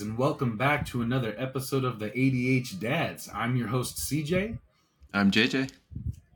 guys, and welcome back to another episode of the ADHDads. I'm your host, CJ. I'm JJ.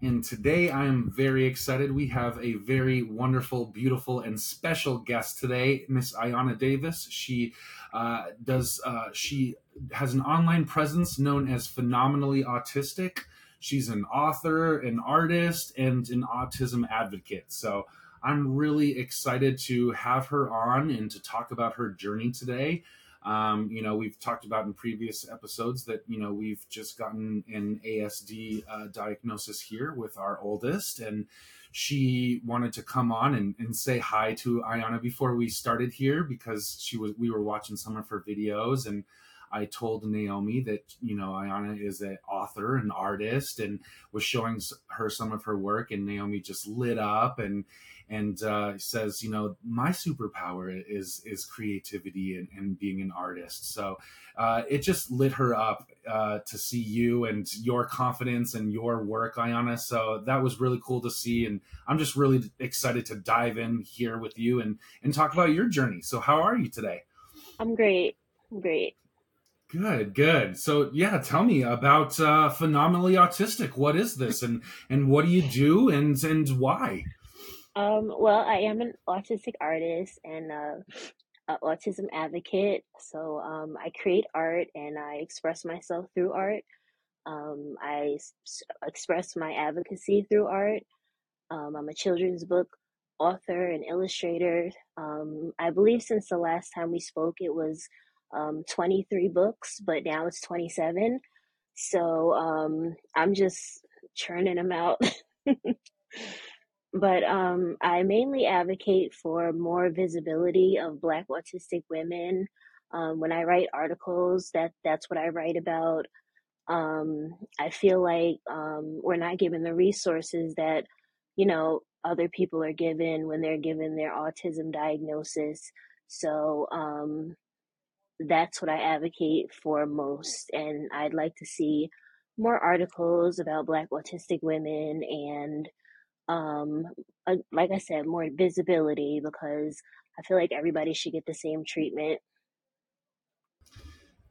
And today I am very excited. We have a very wonderful, beautiful, and special guest today, Miss Ayanna Davis. She uh, does, uh, she has an online presence known as Phenomenally Autistic. She's an author, an artist, and an autism advocate. So I'm really excited to have her on and to talk about her journey today. Um, you know, we've talked about in previous episodes that, you know, we've just gotten an ASD uh, diagnosis here with our oldest, and she wanted to come on and, and say hi to Ayanna before we started here because she was we were watching some of her videos and I told Naomi that you know Ayanna is an author, an artist, and was showing her some of her work, and Naomi just lit up and and uh, says, you know, my superpower is is creativity and, and being an artist. So uh, it just lit her up uh, to see you and your confidence and your work, Ayanna. So that was really cool to see, and I'm just really excited to dive in here with you and and talk about your journey. So how are you today? I'm great. I'm great. Good, good. So yeah, tell me about uh, phenomenally autistic. What is this, and and what do you do, and and why? Um, well, I am an autistic artist and uh, an autism advocate. So um, I create art and I express myself through art. Um, I s- express my advocacy through art. Um, I'm a children's book author and illustrator. Um, I believe since the last time we spoke, it was um, 23 books, but now it's 27. So um, I'm just churning them out. but um, I mainly advocate for more visibility of Black autistic women. Um, when I write articles, that that's what I write about. Um, I feel like um, we're not given the resources that you know other people are given when they're given their autism diagnosis. So um, that's what I advocate for most, and I'd like to see more articles about Black autistic women and um like i said more visibility because i feel like everybody should get the same treatment.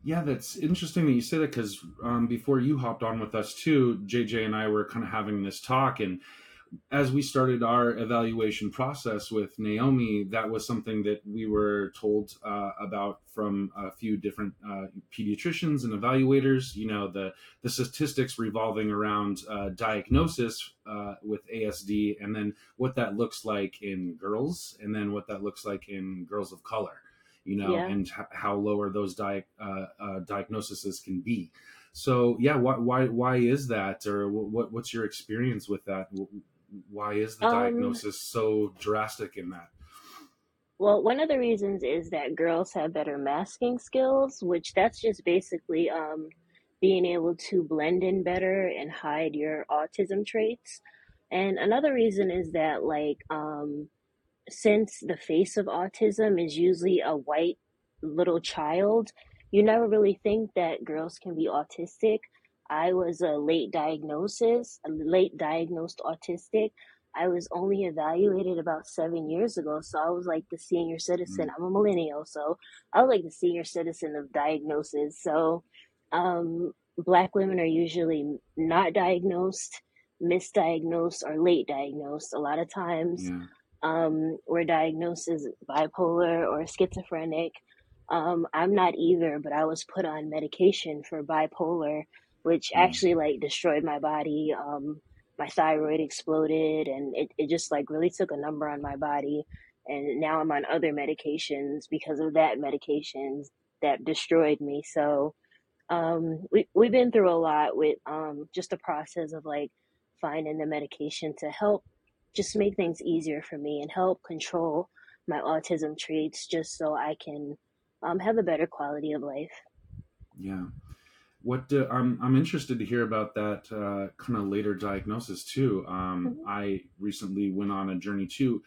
Yeah, that's interesting that you say that because um, before you hopped on with us too, JJ and I were kind of having this talk, and as we started our evaluation process with Naomi, that was something that we were told uh, about from a few different uh, pediatricians and evaluators. You know, the the statistics revolving around uh, diagnosis uh, with ASD, and then what that looks like in girls, and then what that looks like in girls of color. You know, yeah and h- how lower those di- uh, uh, diagnoses can be. So, yeah, why why why is that, or what what's your experience with that? Why is the um diagnosis so drastic in that? well one of the reasons is that girls have better masking skills which that's just basically um being able to blend in better and hide your autism traits and another reason is that like um since the face of autism is usually a white little child, you never really think that girls can be autistic. I was a late diagnosis, a late diagnosed autistic. I was only evaluated about seven years ago, so I was like the senior citizen. Mm. I'm a millennial, so I was like the senior citizen of diagnosis. So, um, black women are usually not diagnosed, misdiagnosed, or late diagnosed. A lot of times, Yeah. um, were diagnosed as bipolar or schizophrenic. Um, I'm not either, but I was put on medication for bipolar, which Mm. actually like destroyed my body. Um, my thyroid exploded and it, it just like really took a number on my body. And now I'm on other medications because of that medications that destroyed me. So, um, we, we've been through a lot with, um, just the process of like finding the medication to help just make things easier for me and help control my autism traits just so I can um, have a better quality of life. Yeah. What do, I'm I'm interested to hear about that uh, kind of later diagnosis too. Um, Mhm. I recently went on a journey too.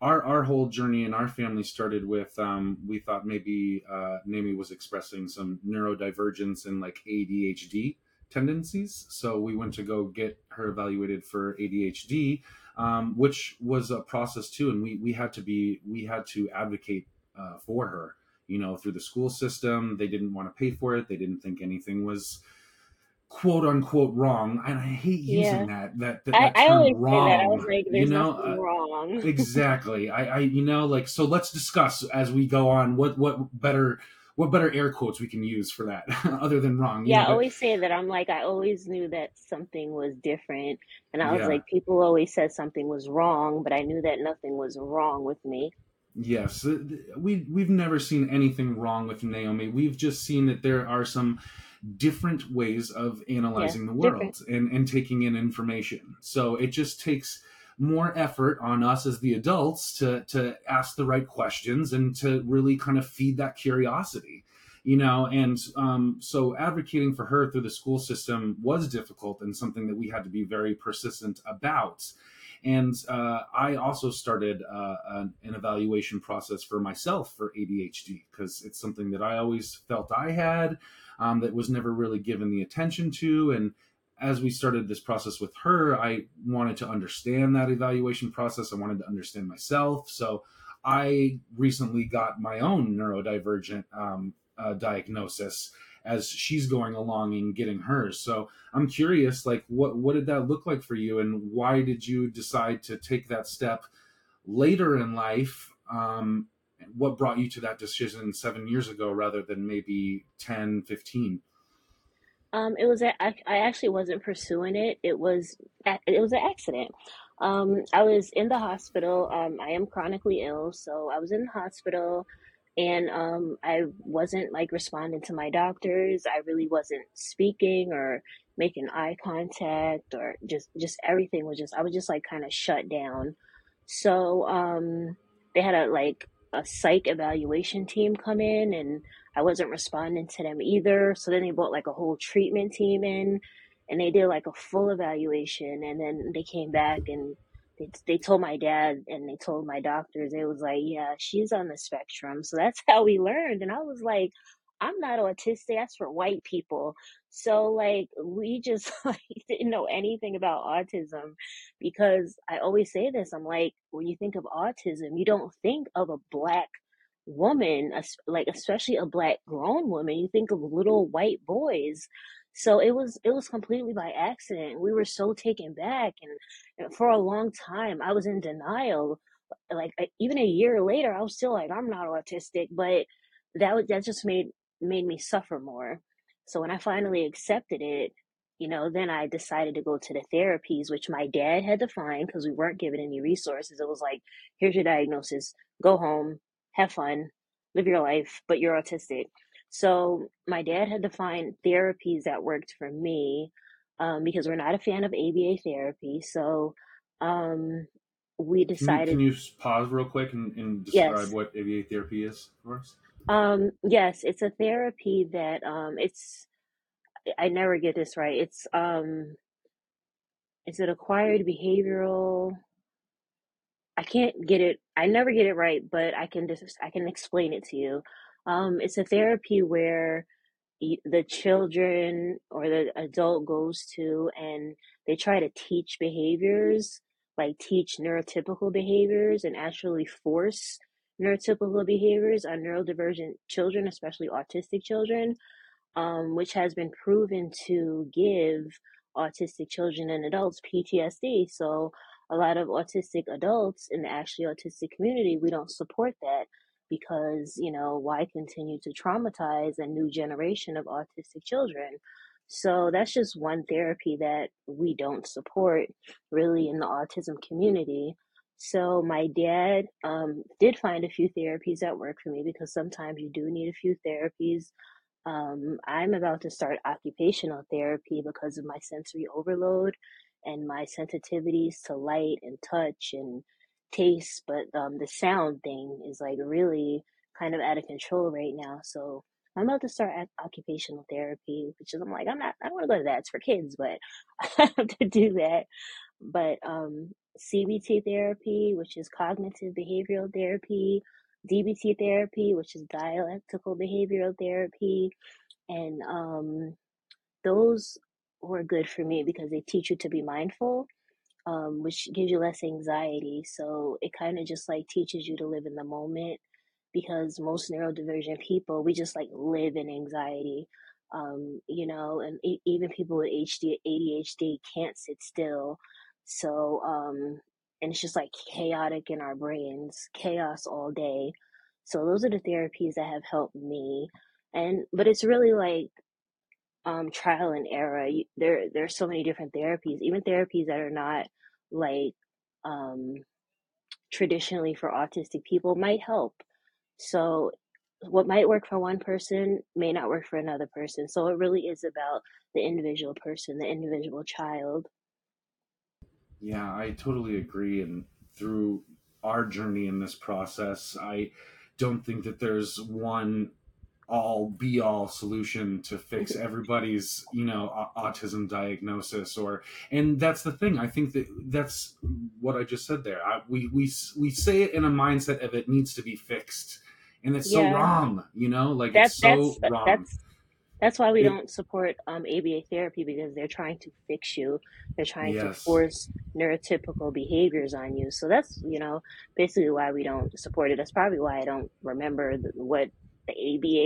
Our our whole journey in our family started with um, we thought maybe uh, Nami was expressing some neurodivergence and like ADHD tendencies. So we went to go get her evaluated for ADHD, um, which was a process too, and we we had to be we had to advocate uh, for her you know, through the school system. They didn't want to pay for it. They didn't think anything was quote unquote wrong. And I hate using Yeah. that that that, I, that I term always say that. I was wrong. like, You know, uh, wrong. exactly. I, I you know like so. Let's discuss as we go on what what better what better air quotes we can use for that other than wrong. Yeah, know, I always say that. I'm like, I always knew that something was different. And I was yeah. like, people always said something was wrong, but I knew that nothing was wrong with me. Yes, uh, we we've never seen anything wrong with Naomi. We've just seen that there are some different ways of Yeah, analyzing the different. world and and taking in information. So it just takes more effort on us as the adults to to ask the right questions and to really kind of feed that curiosity. You know, and um, so advocating for her through the school system was difficult and something that we had to be very persistent about and uh, I also started uh, an, an evaluation process for myself for ADHD because it's something that I always felt I had um, that was never really given the attention to. And as we started this process with her, I wanted to understand that evaluation process. I wanted to understand myself. So I recently got my own neurodivergent um, uh, diagnosis as she's going along and getting hers. So I'm curious, like, what what did that look like for you, and why did you decide to take that step later in life? Um, what brought you to that decision seven years ago rather than maybe 10, 15? Um, it was I actually wasn't pursuing it. It was it was an accident. Um, I was in the hospital. Um, I am chronically ill, so I was in the hospital, and um, I wasn't like responding to my doctors. I really wasn't speaking or making eye contact, or just just everything was just I was just like kind of shut down. So um, they had a like a psych evaluation team come in, and I wasn't responding to them either. So then they brought like a whole treatment team in and they did like a full evaluation and then they came back and they, they told my dad and they told my doctors it was like yeah she's on the spectrum. So that's how we learned. And i was like i'm not autistic that's for white people. So like we just like didn't know anything about autism because i always say this i'm like when you think of autism you don't think of a black woman like especially a black grown woman you think of little white boys so it was it was completely by accident we were so taken back and, and for a long time i was in denial uh, like I- even a year later i was still like i'm not autistic but that that just made made me suffer more. So when i finally accepted it you know then i decided to go to the therapies which my dad had to find because we weren't given any resources. It was like here's your diagnosis. Go home. Have fun. Live your life but you're autistic so my dad had to find therapies that worked for me um, because we're not a fan of aba therapy so um, we Can you can you pause real quick and, and describe yes what ABA therapy is for us? um, yes it's a therapy that um, it's i never get this right it's um, is it acquired behavioral I can't get it. I never get it right, but I can just I can explain it to you. Um, it's a therapy where the children or the adult goes to and they try to teach behaviors, like teach neurotypical behaviors and actually force neurotypical behaviors on neurodivergent children, especially autistic children um, which has been proven to give autistic children and adults PTSD. So, a lot of autistic adults in the actually autistic community, we don't support that because, you know, why continue to traumatize a new generation of autistic children? So, that's just one therapy that we don't support really in the autism community. So, my dad um, did find a few therapies that work for me because sometimes you do need a few therapies um, I'm about to start occupational therapy because of my sensory overload and my sensitivities to light and touch and taste. But um, the sound thing is like really kind of out of control right now. So I'm about to start occupational therapy, which is I'm like I'm not I don't want to go to that. It's for kids, but I have to do that. But um, CBT therapy, which is cognitive behavioral therapy, DBT therapy, which is dialectical behavioral therapy, and um, those were good for me because they teach you to be mindful, um, which gives you less anxiety. So it kind of just like teaches you to live in the moment because most neurodivergent people we just like live in anxiety um, you know and e- even people with HD, adhd can't sit still. So um, and it's just like chaotic in our brains chaos all day. So those are the therapies that have helped me. And but it's really like um, trial and error. You, there there's so many different therapies even therapies that are not like um, traditionally for autistic people might help so what might work for one person may not work for another person. So it really is about the individual person, the individual child. Yeah, I totally agree. And through our journey in this process, I don't think that there's one all be all solution to fix everybody's you know autism diagnosis or and that's the thing. I think that that's what i just said there. I, we we we say it in a mindset of it needs to be fixed and it's so wrong you know? Like that's it's so that's wrong. that's that's why we it don't support um, ABA therapy because they're trying to fix you. They're trying to force neurotypical behaviors on you. So that's you know basically why we don't support it. That's probably why I don't remember the, what the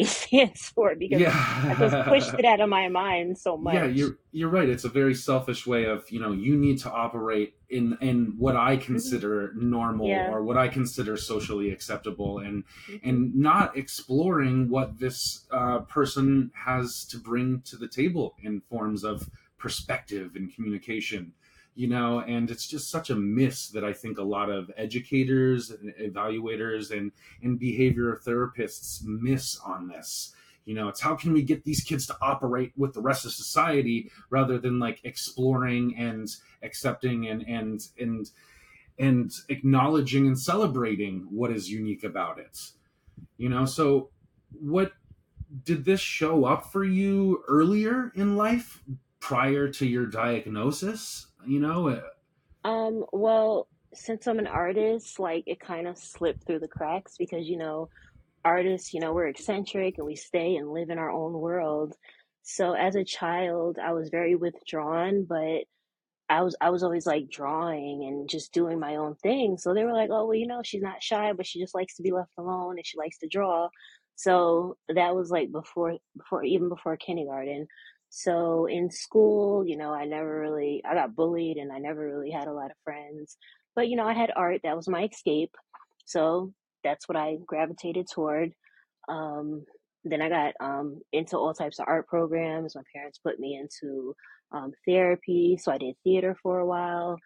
ABA stands for because I just pushed it out of my mind so much. yeah you're you're right. It's a very selfish way of you know you need to operate in in what i hmm consider normal Yeah. or what i consider socially acceptable and hmm and not exploring what this uh, person has to bring to the table in forms of perspective and communication you know and it's just such a miss that i think a lot of educators and evaluators and and behavior therapists miss on this. You know it's how can we get these kids to operate with the rest of society rather than like exploring and accepting and and and and acknowledging and celebrating what is unique about it. You know so what did this show up for you earlier in life prior to your diagnosis you know Uh, Um, well, since I'm an artist, like it kind of slipped through the cracks because, you know, artists, you know, we're eccentric and we stay and live in our own world. So as a child, I was very withdrawn, but I was I was always like drawing and just doing my own thing. So they were like, "Oh, well, you know, she's not shy, but she just likes to be left alone and she likes to draw." So that was like before before even before kindergarten. So in school, you know, I never really I got bullied and I never really had a lot of friends. But you know, I had art, that was my escape. So that's what I gravitated toward. Um, then I got um, into all types of art programs. My parents put me into um, therapy, so I did theater for a while.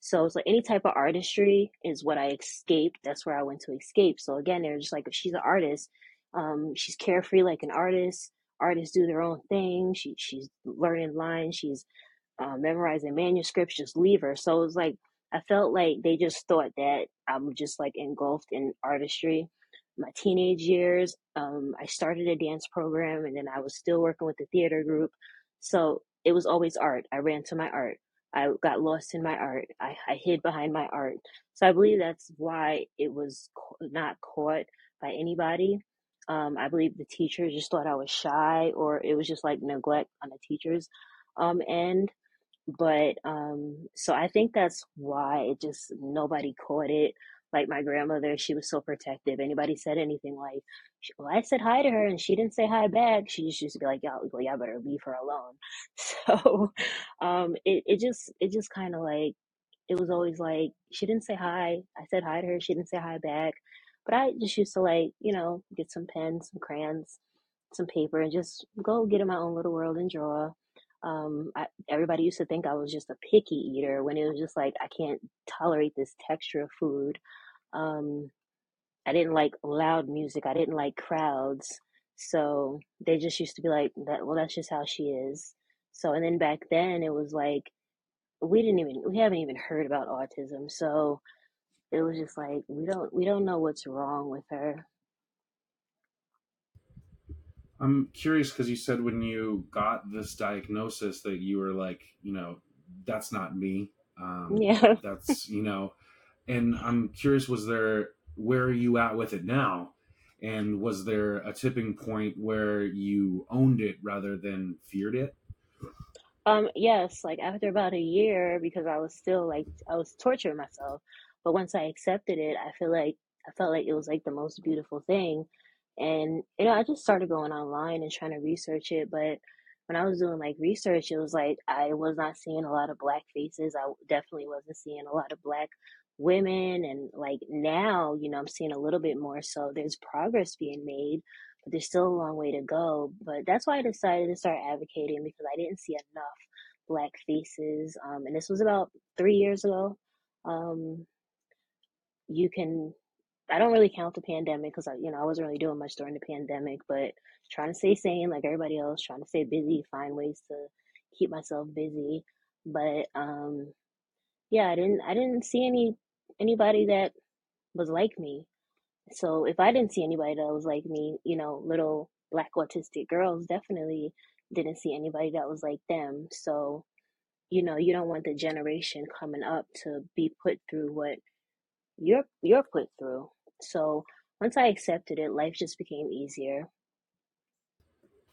So it's like any type of artistry is what I escaped. That's where I went to escape. So again, they're just like, if she's an artist, um, she's carefree like an artist. Artists do their own thing. She she's learning lines. She's uh, memorizing manuscripts. Just leave her. So it was like I felt like they just thought that I'm just like engulfed in artistry. My teenage years, um, I started a dance program, and then I was still working with the theater group. So it was always art. I ran to my art. I got lost in my art. I, I hid behind my art. So I believe that's why it was not caught by anybody. Um, I believe the teachers just thought I was shy, or it was just like neglect on the teachers' um, end. But um, so I think that's why it just nobody caught it. Like my grandmother, she was so protective. Anybody said anything like, well, I said hi to her and she didn't say hi back. She just used to be like, y'all, well, y'all better leave her alone. So um, it, it just, it just kind of like, it was always like, she didn't say hi. I said hi to her. She didn't say hi back. But I just used to like, you know, get some pens, some crayons, some paper, and just go get in my own little world and draw. Um, I, everybody used to think I was just a picky eater when it was just like I can't tolerate this texture of food. Um, I didn't like loud music. I didn't like crowds. So they just used to be like that. Well, that's just how she is. So and then back then it was like we didn't even we haven't even heard about autism. So it was just like we don't we don't know what's wrong with her. i'm curious because you said when you got this diagnosis that you were like you know that's not me um Yeah. that's you know and i'm curious was there where are you at with it now and was there a tipping point where you owned it rather than feared it Um, yes, like after about a year, because I was still like I was torturing myself. But once I accepted it, I feel like I felt like it was like the most beautiful thing. And you know, I just started going online and trying to research it, but when I was doing like research, it was like I was not seeing a lot of black faces. I definitely wasn't seeing a lot of black women and like now, you know, I'm seeing a little bit more so there's progress being made, but there's still a long way to go. But that's why I decided to start advocating because I didn't see enough black faces. Um, and this was about three years ago. Um, you can I don't really count the pandemic because I, you know, I wasn't really doing much during the pandemic, but trying to stay sane like everybody else, trying to stay busy, find ways to keep myself busy. But um, yeah, I didn't, I didn't see any anybody that was like me. So if I didn't see anybody that was like me, you know, little black autistic girls definitely didn't see anybody that was like them. So, you know, you don't want the generation coming up to be put through what you're you're put through. So once I accepted it, life just became easier.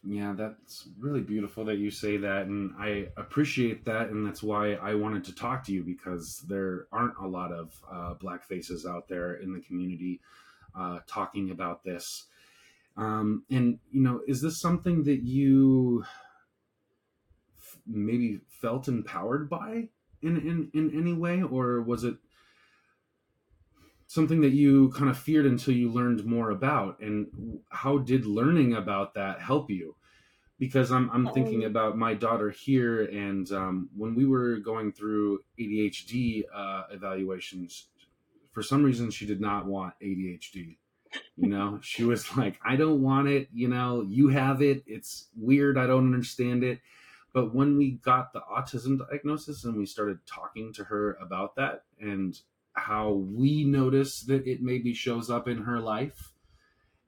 Yeah, that's really beautiful that you say that, and I appreciate that, and that's why I wanted to talk to you because there aren't a lot of uh, black faces out there in the community uh, talking about this. Um, and you know, is this something that you f- maybe felt empowered by in in in any way, or was it something that you kind of feared until you learned more about and how did learning about that help you? Because i'm, I'm thinking Um, about my daughter here and um, when we were going through adhd uh, evaluations for some reason she did not want adhd you know? She was like i don't want it you know? You have it. It's weird. I don't understand it. But when we got the autism diagnosis and we started talking to her about that and how we notice that it maybe shows up in her life.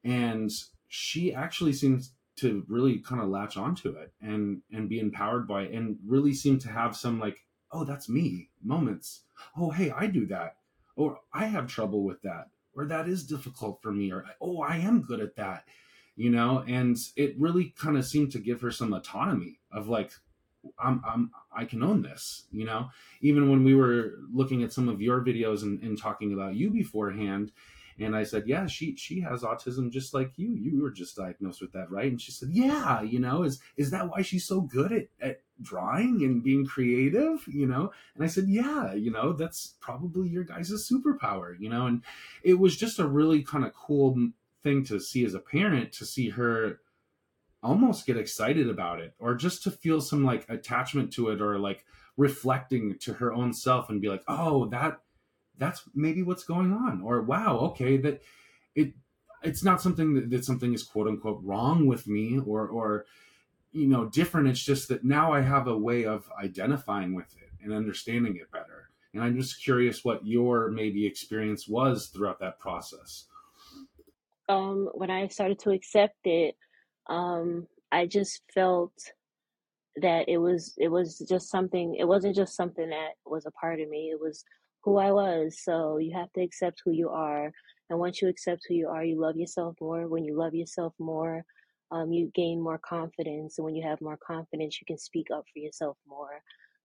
And she actually seems to really kind of latch onto it and and be empowered by it and really seem to have some like oh that's me moments. Oh hey i do that. Or i have trouble with that or that is difficult for me or oh i am good at that you know? And it really kind of seemed to give her some autonomy of like I'm, I'm I can own this, you know. Even when we were looking at some of your videos and, and talking about you beforehand, and I said, yeah, she she has autism just like you. You were just diagnosed with that, right? And she said, yeah, you know, is is that why she's so good at, at drawing and being creative, you know? And I said, yeah, you know, that's probably your guys' superpower, you know. And it was just a really kind of cool thing to see as a parent to see her almost get excited about it or just to feel some like attachment to it or like reflecting to her own self and be like oh that that's maybe what's going on or wow okay that it it's not something that, that something is quote unquote wrong with me or or you know different. It's just that now i have a way of identifying with it and understanding it better. And i'm just curious what your maybe experience was throughout that process. Um, when I started to accept it, um, I just felt that it was it was just something it wasn't just something that was a part of me it was who i was. So you have to accept who you are and once you accept who you are you love yourself more. When you love yourself more um, you gain more confidence and when you have more confidence you can speak up for yourself more.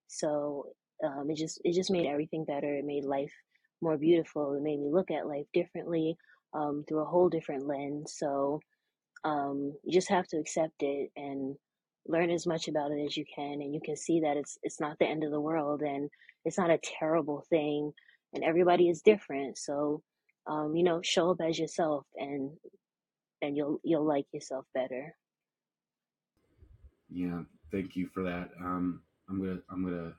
So um, it just it just made everything better it made life more beautiful it made me look at life differently um, through a whole different lens. So um, you just have to accept it and learn as much about it as you can and you can see that it's it's not the end of the world and it's not a terrible thing and everybody is different so um, you know show up as yourself and and you'll you'll like yourself better. Yeah thank you for that um i'm gonna i'm gonna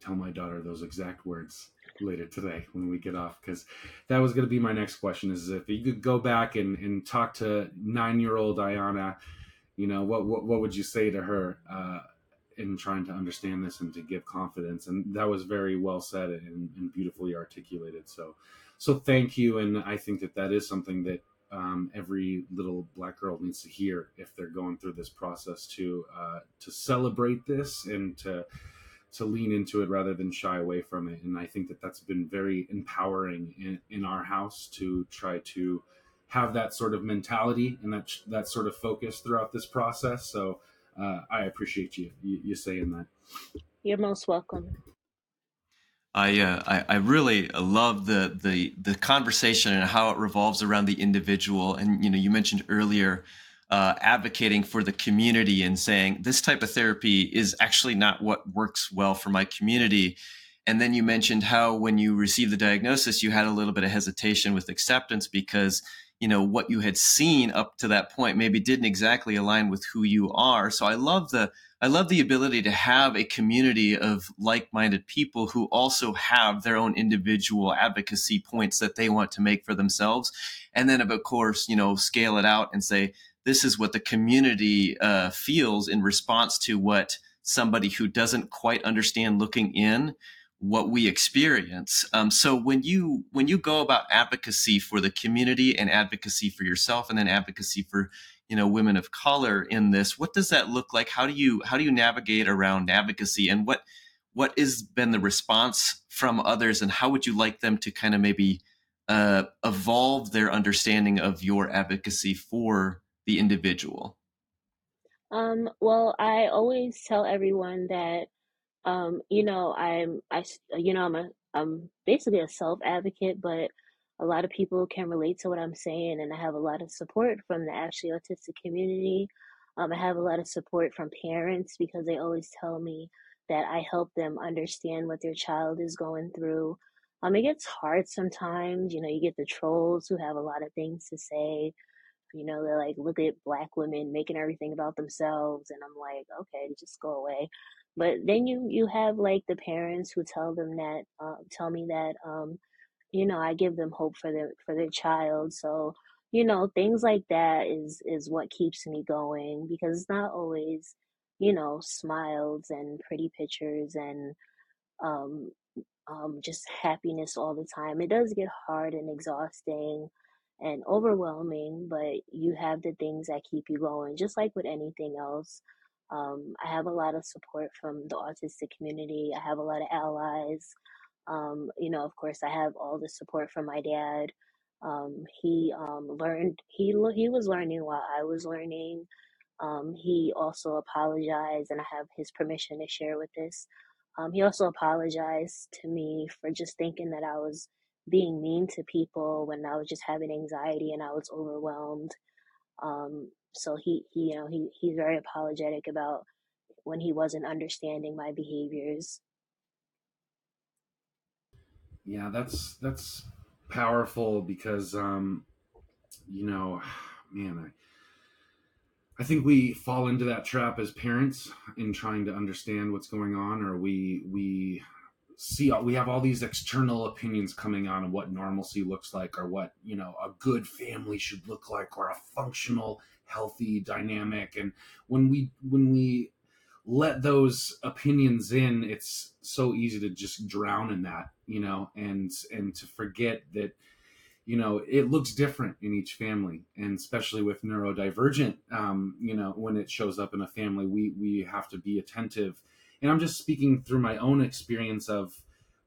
tell my daughter those exact words later today when we get off because that was going to be my next question is if you could go back and, and talk to nine year old Ayanna, you know, what, what, what would you say to her uh, in trying to understand this and to give confidence? And that was very well said and, and beautifully articulated. So, so thank you. And I think that that is something that um, every little black girl needs to hear if they're going through this process to uh, to celebrate this and to to lean into it rather than shy away from it. And I think that that's been very empowering in, in our house to try to have that sort of mentality and that that sort of focus throughout this process. So uh, I appreciate you, you you saying that. you're most welcome I, uh, I, I really love the the the conversation and how it revolves around the individual. And you know, you mentioned earlier uh, advocating for the community and saying this type of therapy is actually not what works well for my community. And then you mentioned how when you received the diagnosis, you had a little bit of hesitation with acceptance because you know what you had seen up to that point maybe didn't exactly align with who you are. So I love the I love the ability to have a community of like-minded people who also have their own individual advocacy points that they want to make for themselves, and then of course, you know, scale it out and say this is what the community uh, feels in response to what somebody who doesn't quite understand looking in what we experience. Um, so when you when you go about advocacy for the community and advocacy for yourself, and then advocacy for you know women of color in this what does that look like how do you how do you navigate around advocacy and what what has been the response from others and how would you like them to kind of maybe uh, evolve their understanding of your advocacy for the individual um, well i always tell everyone that um, you know i'm i you know i'm a i'm basically a self advocate but a lot of people can relate to what I'm saying, and I have a lot of support from the Actually Autistic community. Um, I have a lot of support from parents because they always tell me that I help them understand what their child is going through. Um, it gets hard sometimes. You know, you get the trolls who have a lot of things to say. You know, they're like, look at black women making everything about themselves, and I'm like, okay, just go away. But then you you have like the parents who tell them that, uh, tell me that um, you know i give them hope for their for their child so you know things like that is is what keeps me going because it's not always you know smiles and pretty pictures and um um just happiness all the time it does get hard and exhausting and overwhelming but you have the things that keep you going just like with anything else um, i have a lot of support from the autistic community i have a lot of allies um, you know, of course, I have all the support from my dad. Um, he um, learned he he was learning while I was learning. Um, he also apologized, and I have his permission to share with this. Um, he also apologized to me for just thinking that I was being mean to people when I was just having anxiety and I was overwhelmed. Um, so he, he, you know, he he's very apologetic about when he wasn't understanding my behaviors. Yeah, that's that's powerful because um, you know, man, I I think we fall into that trap as parents in trying to understand what's going on, or we we see we have all these external opinions coming on of what normalcy looks like, or what you know a good family should look like, or a functional, healthy dynamic. And when we when we let those opinions in, it's so easy to just drown in that, you know, and and to forget that you know it looks different in each family and especially with neurodivergent um, you know when it shows up in a family we we have to be attentive and i'm just speaking through my own experience of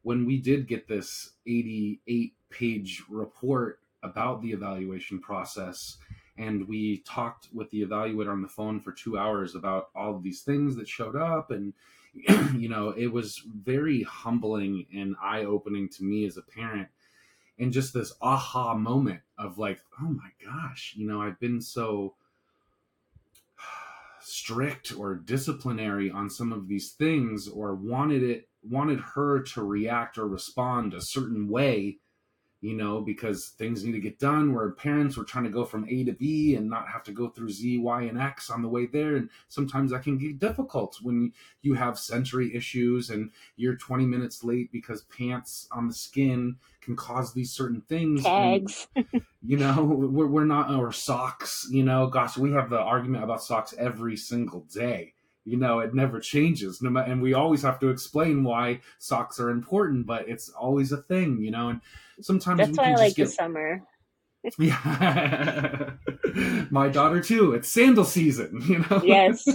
when we did get this 88 page report about the evaluation process and we talked with the evaluator on the phone for two hours about all of these things that showed up and you know it was very humbling and eye-opening to me as a parent. And just this aha moment of like oh my gosh you know i've been so strict or disciplinary on some of these things or wanted it wanted her to react or respond a certain way you know, because things need to get done. Where parents were trying to go from A to B and not have to go through Z, Y, and X on the way there. And sometimes that can get difficult when you have sensory issues and you're 20 minutes late because pants on the skin can cause these certain things. Tags. And, you know, we're, we're not, or socks, you know, gosh, we have the argument about socks every single day you know it never changes no matter and we always have to explain why socks are important but it's always a thing you know and sometimes that's why I like get... the summer. yeah, my daughter too. It's sandal season, you know. Yes.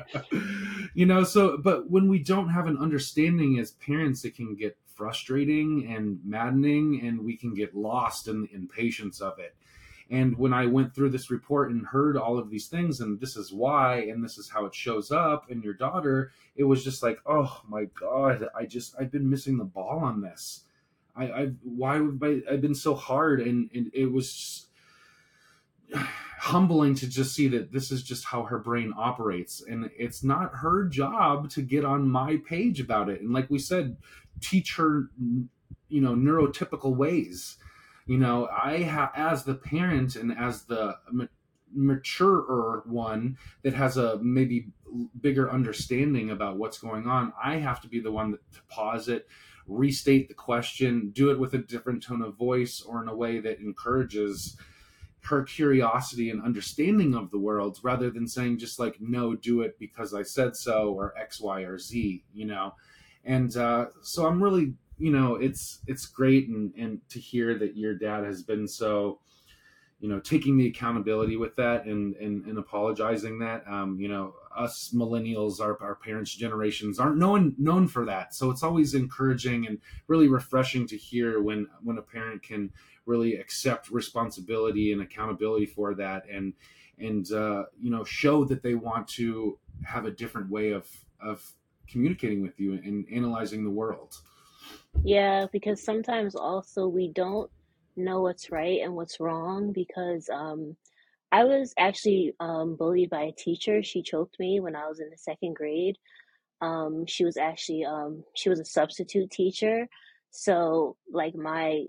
you know, so but when we don't have an understanding as parents, it can get frustrating and maddening, and we can get lost in the impatience of it. And when I went through this report and heard all of these things, and this is why, and this is how it shows up in your daughter, it was just like, oh my God, I just, I've been missing the ball on this. I, I why I, I've been so hard, and, and it was humbling to just see that this is just how her brain operates. And it's not her job to get on my page about it. And like we said teach her you know neurotypical ways you know i have as the parent and as the ma- maturer one that has a maybe bigger understanding about what's going on i have to be the one that, to pause it restate the question do it with a different tone of voice or in a way that encourages her curiosity and understanding of the world rather than saying just like no do it because i said so or x y or z you know? And uh, so i'm really you know it's it's great and and to hear that your dad has been so you know taking the accountability with that and and, and apologizing that. Um, you know us millennials our, our parents generations aren't known known for that. So it's always encouraging and really refreshing to hear when when a parent can really accept responsibility and accountability for that and and uh, you know show that they want to have a different way of of communicating with you and analyzing the world Yeah, because sometimes also we don't know what's right and what's wrong because um I was actually um bullied by a teacher. She choked me when I was in the second grade. Um she was actually um she was a substitute teacher. So like my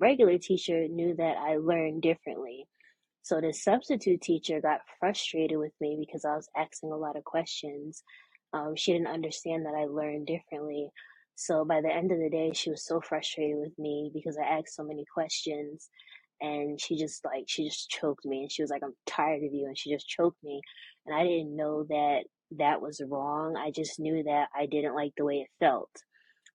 regular teacher knew that I learned differently. So the substitute teacher got frustrated with me because I was asking a lot of questions. Um, she didn't understand that I learned differently. So by the end of the day, she was so frustrated with me because I asked so many questions and she just like she just choked me and she was like I'm tired of you and she just choked me and I didn't know that that was wrong. I just knew that I didn't like the way it felt.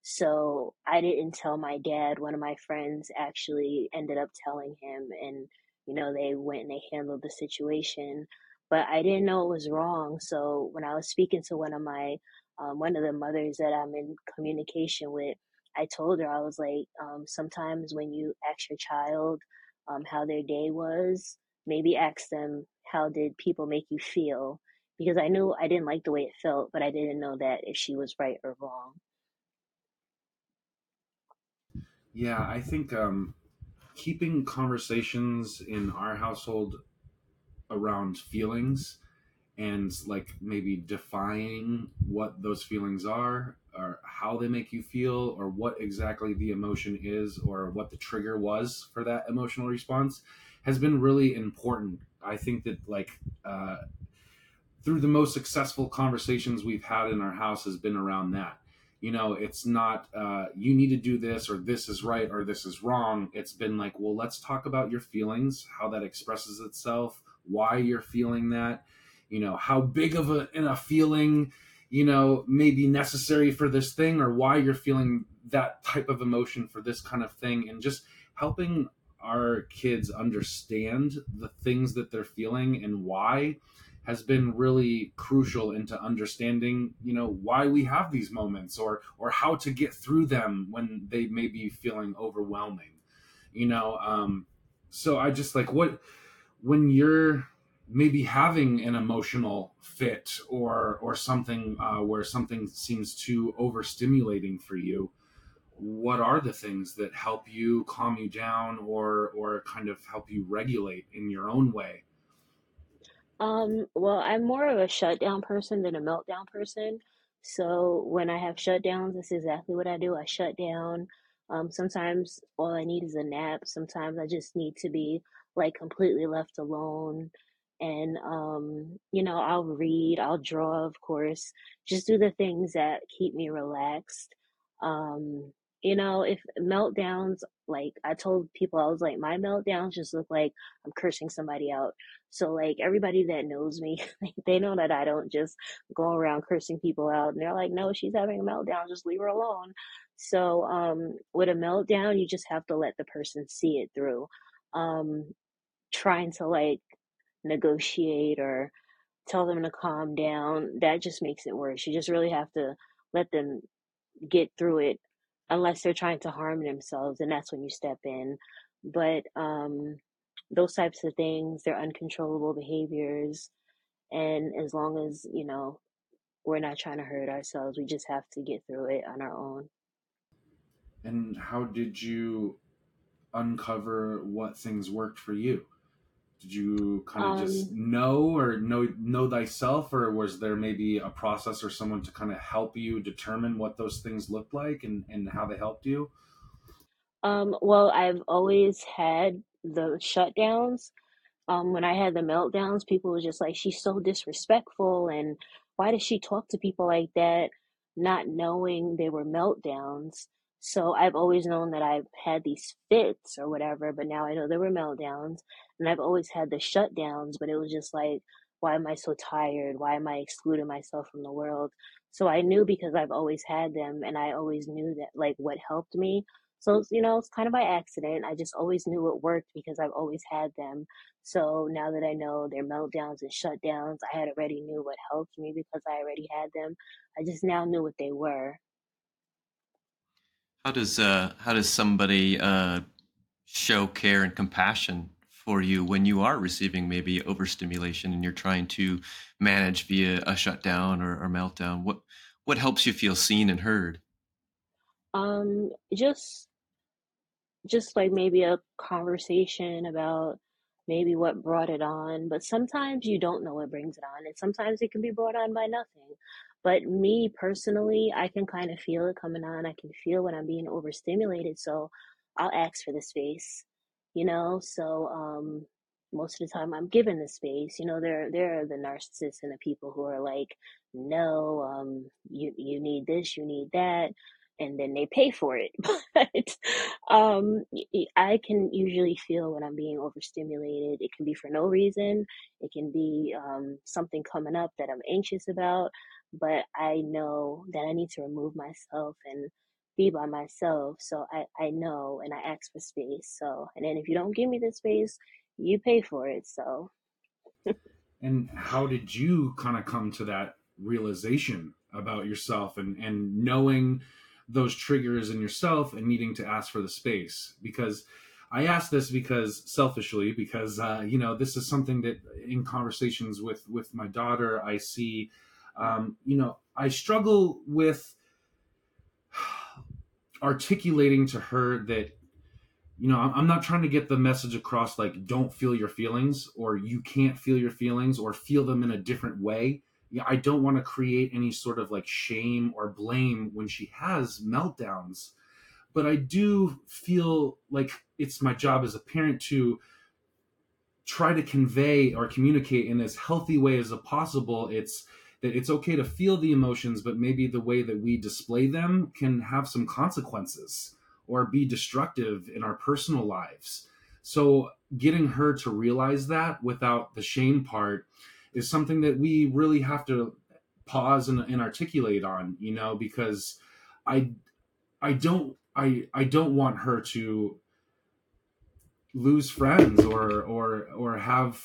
So I didn't tell my dad. One of my friends actually ended up telling him, and you know, they went and they handled the situation. But I didn't know it was wrong. So when I was speaking to one of my, um, one of the mothers that I'm in communication with, I told her, I was like, um, sometimes when you ask your child um, how their day was, maybe ask them, how did people make you feel? Because I knew I didn't like the way it felt, but I didn't know that if she was right or wrong. yeah i think um keeping conversations in our household around feelings and like maybe defining what those feelings are or how they make you feel or what exactly the emotion is or what the trigger was for that emotional response has been really important. I think that like uh, through the most successful conversations we've had in our house has been around that. You know it's not uh, you need to do this or this is right or this is wrong. It's been like well let's talk about your feelings how that expresses itself why you're feeling that you know how big of a in a feeling you know may be necessary for this thing or why you're feeling that type of emotion for this kind of thing. And just helping our kids understand the things that they're feeling and why has been really crucial into understanding you know why we have these moments or or how to get through them when they may be feeling overwhelming you know um so i just like what when you're maybe having an emotional fit or or something uh, where something seems too overstimulating for you what are the things that help you calm you down or or kind of help you regulate in your own way Um, well, I'm more of a shutdown person than a meltdown person. So when I have shutdowns, that's exactly what I do. I shut down. Um, sometimes all I need is a nap. Sometimes I just need to be like completely left alone. And um, you know, I'll read, I'll draw, of course, just do the things that keep me relaxed. Um, you know, if meltdowns, like I told people, I was like, my meltdowns just look like I'm cursing somebody out so like everybody that knows me, they know that I don't just go around cursing people out. And they're like, no, she's having a meltdown. Just leave her alone. So um, with a meltdown, you just have to let the person see it through. Um, trying to like negotiate or tell them to calm down, that just makes it worse. You just really have to let them get through it unless they're trying to harm themselves. And that's when you step in. But um, those types of things, they're uncontrollable behaviors. And as long as, you know, we're not trying to hurt ourselves, we just have to get through it on our own. And how did you uncover what things worked for you? Did you kind of um, just know or know know thyself, or was there maybe a process or someone to kind of help you determine what those things looked like and, and how they helped you? Um, well, I've always had the shutdowns. Um, when I had the meltdowns, people were just like, she's so disrespectful, and why does she talk to people like that, not knowing they were meltdowns? So I've always known that I've had these fits or whatever, but now I know there were meltdowns, and I've always had the shutdowns, but it was just like, why am I so tired? Why am I excluding myself from the world? So I knew because I've always had them, and I always knew that like what helped me so, you know, it's kind of by accident. I just always knew it worked because I've always had them. So now that I know their meltdowns and shutdowns, I had already knew what helped me because I already had them. I just now knew what they were. How does uh how does somebody uh show care and compassion for you when you are receiving maybe overstimulation and you're trying to manage via a shutdown or, or meltdown? What what helps you feel seen and heard? Um, just just like maybe a conversation about maybe what brought it on. But sometimes you don't know what brings it on, and sometimes it can be brought on by nothing. But me personally, I can kind of feel it coming on. I can feel when I'm being overstimulated. So I'll ask for the space, you know? So um, most of the time I'm given the space. You know, there there are the narcissists and the people who are like, no, um, you you need this, you need that and then they pay for it. but um, I can usually feel when I'm being overstimulated. It can be for no reason. It can be um, something coming up that I'm anxious about. But I know that I need to remove myself and be by myself. So I, I know and I ask for space. So, and then if you don't give me the space, you pay for it. So. and how did you kind of come to that realization about yourself and, and knowing those triggers in yourself and needing to ask for the space because I ask this because selfishly, because uh, you know this is something that in conversations with with my daughter I see, um, you know, I struggle with articulating to her that you know I'm not trying to get the message across like don't feel your feelings or you can't feel your feelings or feel them in a different way yeah, I don't want to create any sort of like shame or blame when she has meltdowns. But I do feel like it's my job as a parent to try to convey or communicate in as healthy way as possible. It's that it's okay to feel the emotions, but maybe the way that we display them can have some consequences or be destructive in our personal lives. So getting her to realize that without the shame part is something that we really have to pause and, and articulate on you know because i i don't i i don't want her to lose friends or or or have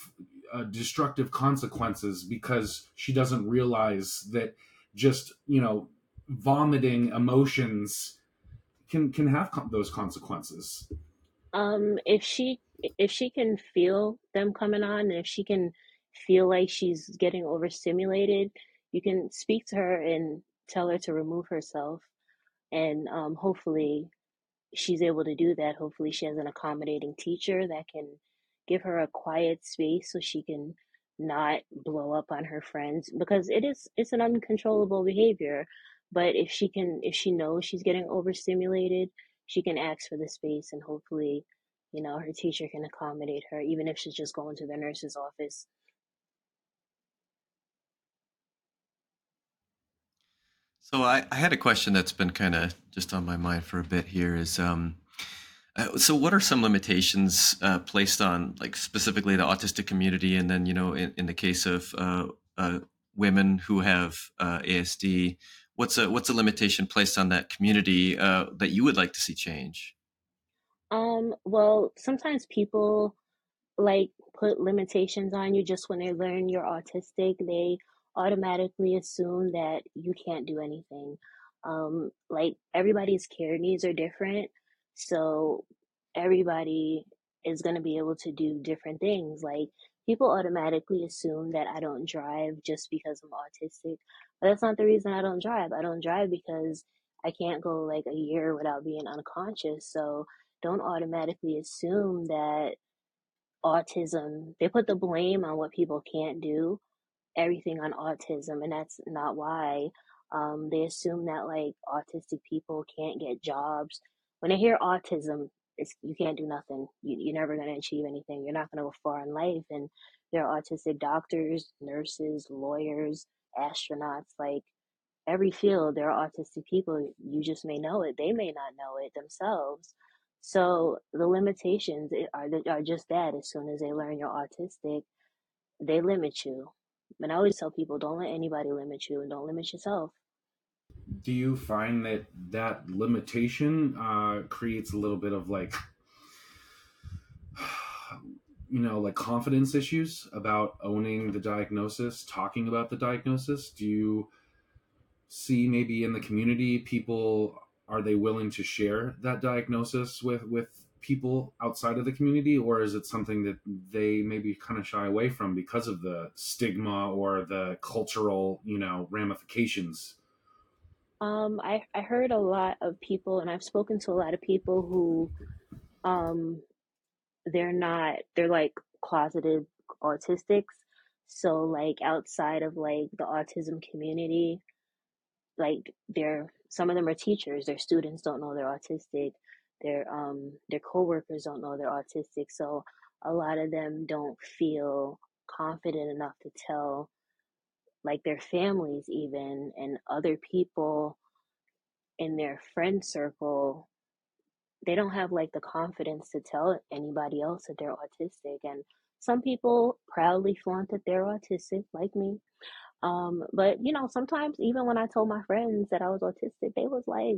uh, destructive consequences because she doesn't realize that just you know vomiting emotions can can have co- those consequences um if she if she can feel them coming on and if she can feel like she's getting overstimulated, you can speak to her and tell her to remove herself. And um, hopefully, she's able to do that. Hopefully, she has an accommodating teacher that can give her a quiet space so she can not blow up on her friends because it is it's an uncontrollable behavior. But if she can if she knows she's getting overstimulated she can ask for the space and hopefully you know her teacher can accommodate her even if she's just going to the nurse's office. So I, I had a question that's been kind of just on my mind for a bit here is um, uh, so what are some limitations uh, placed on like specifically the autistic community and then you know in, in the case of uh, uh women who have uh, ASD what's a what's a limitation placed on that community that you would like to see change? Um well sometimes people like put limitations on you just when they learn you're autistic they automatically assume that you can't do anything. Um, like everybody's care needs are different, so everybody is going to be able to do different things. Like people automatically assume that I don't drive just because I'm autistic, but that's not the reason I don't drive. I don't drive because I can't go like a year without being unconscious. So don't automatically assume that autism, they put the blame on what people can't do, everything on autism, and that's not why. Um, they assume that like autistic people can't get jobs. When they hear autism, it's, you can't do nothing. You, you're never going to achieve anything. You're not going to go far in life. And there are autistic doctors, nurses, lawyers, astronauts. Like every field, there are autistic people. You just may know it. They may not know it themselves. So the limitations are are just that. As soon as they learn you're autistic, they limit you. And I always tell people, don't let anybody limit you, and don't limit yourself. Do you find that that limitation uh, creates a little bit of like, you know, like confidence issues about owning the diagnosis, talking about the diagnosis? Do you see maybe in the community people are they willing to share that diagnosis with with people outside of the community or is it something that they maybe kind of shy away from because of the stigma or the cultural you know ramifications um i i heard a lot of people and i've spoken to a lot of people who um they're not they're like closeted autistics. So like outside of like the autism community like they're some of them are teachers. Their students don't know they're autistic. Their um their coworkers don't know they're autistic. So a lot of them don't feel confident enough to tell like their families even and other people in their friend circle they don't have like the confidence to tell anybody else that they're autistic and some people proudly flaunt that they're autistic like me. Um, but you know, sometimes even when I told my friends that I was autistic, they was like,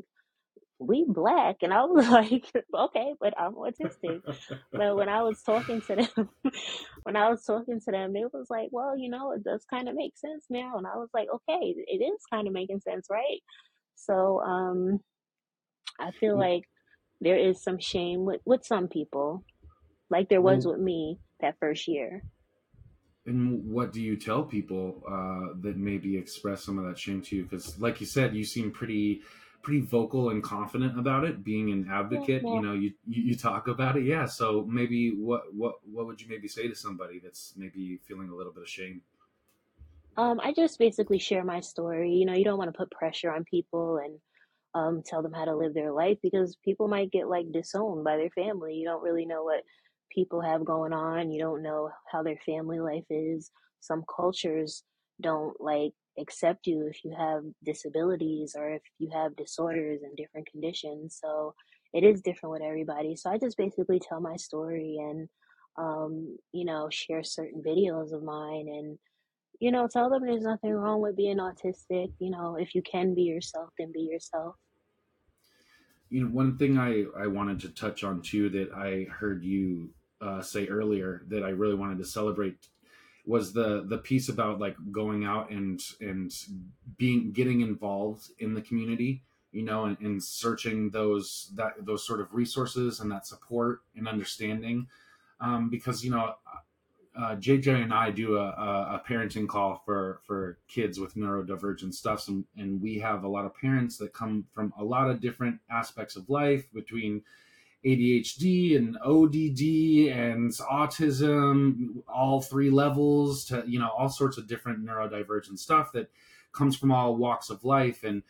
"We black," and I was like, "Okay, but I'm autistic." but when I was talking to them, when I was talking to them, it was like, "Well, you know, it does kind of make sense now," and I was like, "Okay, it is kind of making sense, right?" So, um, I feel like there is some shame with with some people, like there was with me that first year. And what do you tell people uh, that maybe express some of that shame to you? Because, like you said, you seem pretty pretty vocal and confident about it. Being an advocate, yeah, yeah. you know, you, you, you talk about it. Yeah. So maybe what what what would you maybe say to somebody that's maybe feeling a little bit of shame? Um, I just basically share my story. You know, you don't want to put pressure on people and um, tell them how to live their life because people might get like disowned by their family. You don't really know what people have going on. You don't know how their family life is. Some cultures don't like accept you if you have disabilities or if you have disorders and different conditions. So it is different with everybody. So I just basically tell my story and, um, you know, share certain videos of mine and, you know, tell them there's nothing wrong with being autistic. You know, if you can be yourself, then be yourself. You know, one thing I, I wanted to touch on too that I heard you uh, say earlier that I really wanted to celebrate was the the piece about like going out and and being getting involved in the community you know and, and searching those that those sort of resources and that support and understanding. Um, because you know uh, JJ and I do a, a, parenting call for for kids with neurodivergent stuffs, and, and we have a lot of parents that come from a lot of different aspects of life between ADHD and ODD and autism, all three levels to, you know, all sorts of different neurodivergent stuff that comes from all walks of life. And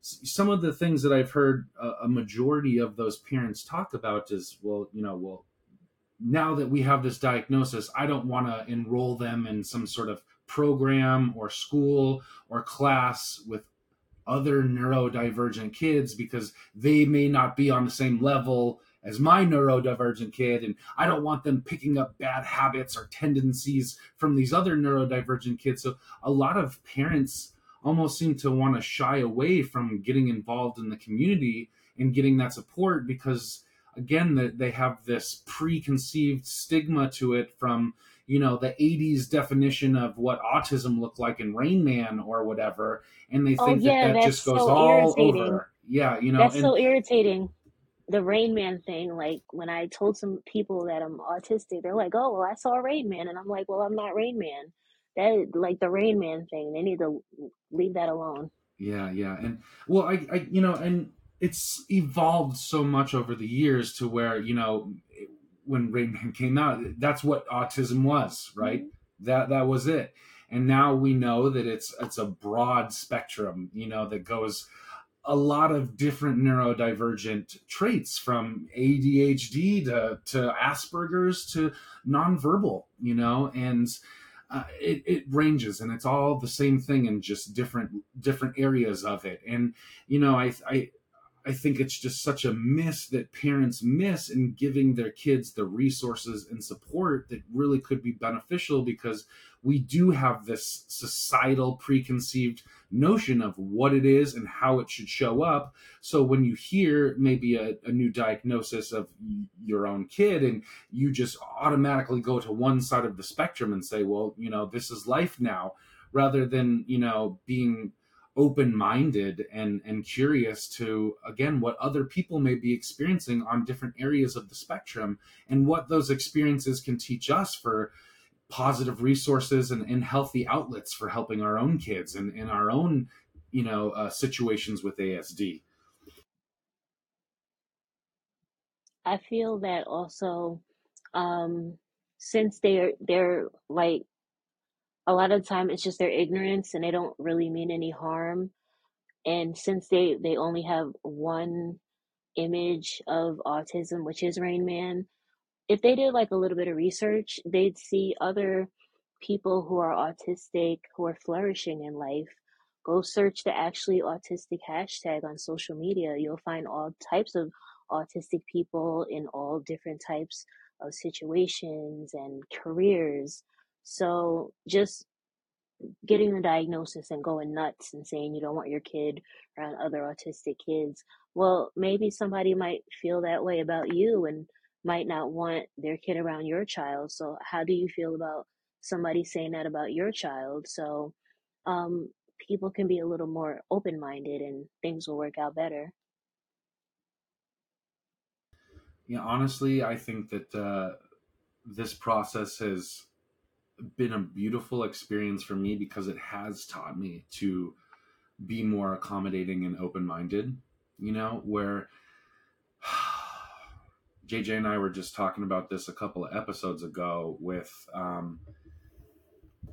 some of the things that I've heard a, majority of those parents talk about is, well, you know, well, now that we have this diagnosis, I don't want to enroll them in some sort of program or school or class with other neurodivergent kids because they may not be on the same level as my neurodivergent kid and i don't want them picking up bad habits or tendencies from these other neurodivergent kids. So a lot of parents almost seem to want to shy away from getting involved in the community and getting that support because again they have this preconceived stigma to it from you know the 80s definition of what autism looked like in rain man or whatever and they oh, think oh, yeah, that that just goes so all irritating. over yeah you know that's and, so irritating the Rain Man thing, like when I told some people that I'm autistic, they're like, "Oh, well, I saw Rain Man," and I'm like, "Well, I'm not Rain Man." That like the Rain Man thing, they need to leave that alone. Yeah, yeah, and well, I, I, you know, and it's evolved so much over the years to where you know when Rain Man came out, that's what autism was, right? Mm-hmm. That that was it. And now we know that it's it's a broad spectrum, you know, that goes a lot of different neurodivergent traits from ADHD to, to Asperger's to nonverbal, you know, and uh, it, it ranges and it's all the same thing in just different different areas of it. And, you know, I, I, I think it's just such a miss that parents miss in giving their kids the resources and support that really could be beneficial because we do have this societal preconceived notion of what it is and how it should show up. So when you hear maybe a, a new diagnosis of your own kid and you just automatically go to one side of the spectrum and say, well, you know, this is life now, rather than, you know, being open-minded and and curious to again what other people may be experiencing on different areas of the spectrum and what those experiences can teach us for positive resources and, and healthy outlets for helping our own kids and in our own you know uh, situations with asd i feel that also um since they're they're like a lot of the time it's just their ignorance and they don't really mean any harm. And since they they only have one image of autism which is rain man if they did like a little bit of research they'd see other people who are autistic who are flourishing in life go search the actually autistic hashtag on social media you'll find all types of autistic people in all different types of situations and careers so just getting the diagnosis and going nuts and saying you don't want your kid around other autistic kids. Well, maybe somebody might feel that way about you and might not want their kid around your child. So, how do you feel about somebody saying that about your child? So, um, people can be a little more open minded and things will work out better. Yeah, honestly, I think that uh, this process has been a beautiful experience for me because it has taught me to be more accommodating and open minded, you know, where JJ and I were just talking about this a couple of episodes ago with, um,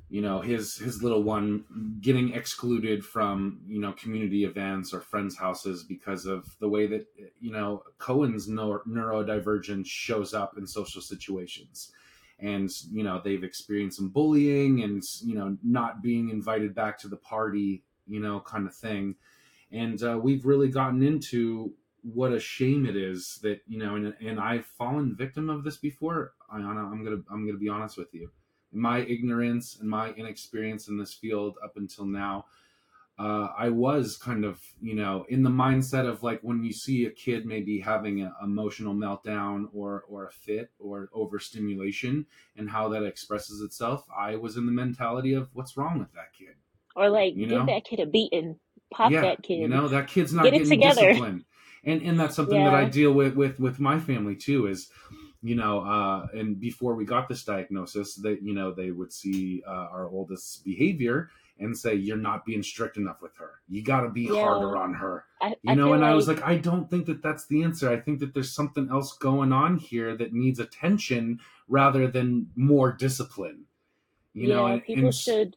you know, his his little one getting excluded from you know community events or friends' houses because of the way that you know Cohen's neuro- neurodivergence shows up in social situations. And you know they've experienced some bullying and you know not being invited back to the party you know kind of thing. And uh, we've really gotten into what a shame it is that you know and, and i've fallen victim of this before Ayanna, i'm gonna i'm gonna be honest with you my ignorance and my inexperience in this field up until now uh, I was kind of, you know, in the mindset of like when you see a kid maybe having an emotional meltdown or or a fit or overstimulation and how that expresses itself. I was in the mentality of what's wrong with that kid, or like you give know? that kid a beating, pop yeah, that kid. You know, that kid's not Get getting disciplined, and and that's something yeah. that I deal with with with my family too. Is you know, uh, and before we got this diagnosis, that you know they would see uh, our oldest behavior and say you're not being strict enough with her. You got to be yeah. harder on her. I, you know, and like... I was like, I don't think that that's the answer. I think that there's something else going on here that needs attention rather than more discipline. You yeah, know, and, people and... should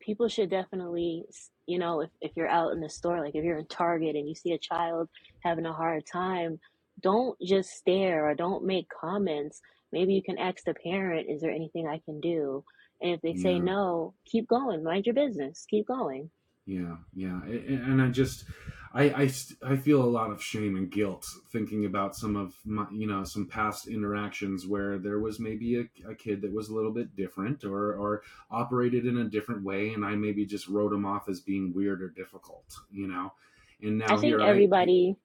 people should definitely, you know, if if you're out in the store, like if you're in Target and you see a child having a hard time, don't just stare or don't make comments. Maybe you can ask the parent, "Is there anything I can do?" And if they say no, keep going. Mind your business. Keep going. Yeah, yeah. And I just, I, I, I feel a lot of shame and guilt thinking about some of my, you know, some past interactions where there was maybe a, a kid that was a little bit different or, or operated in a different way. And I maybe just wrote him off as being weird or difficult, you know? And now here I think everybody, I,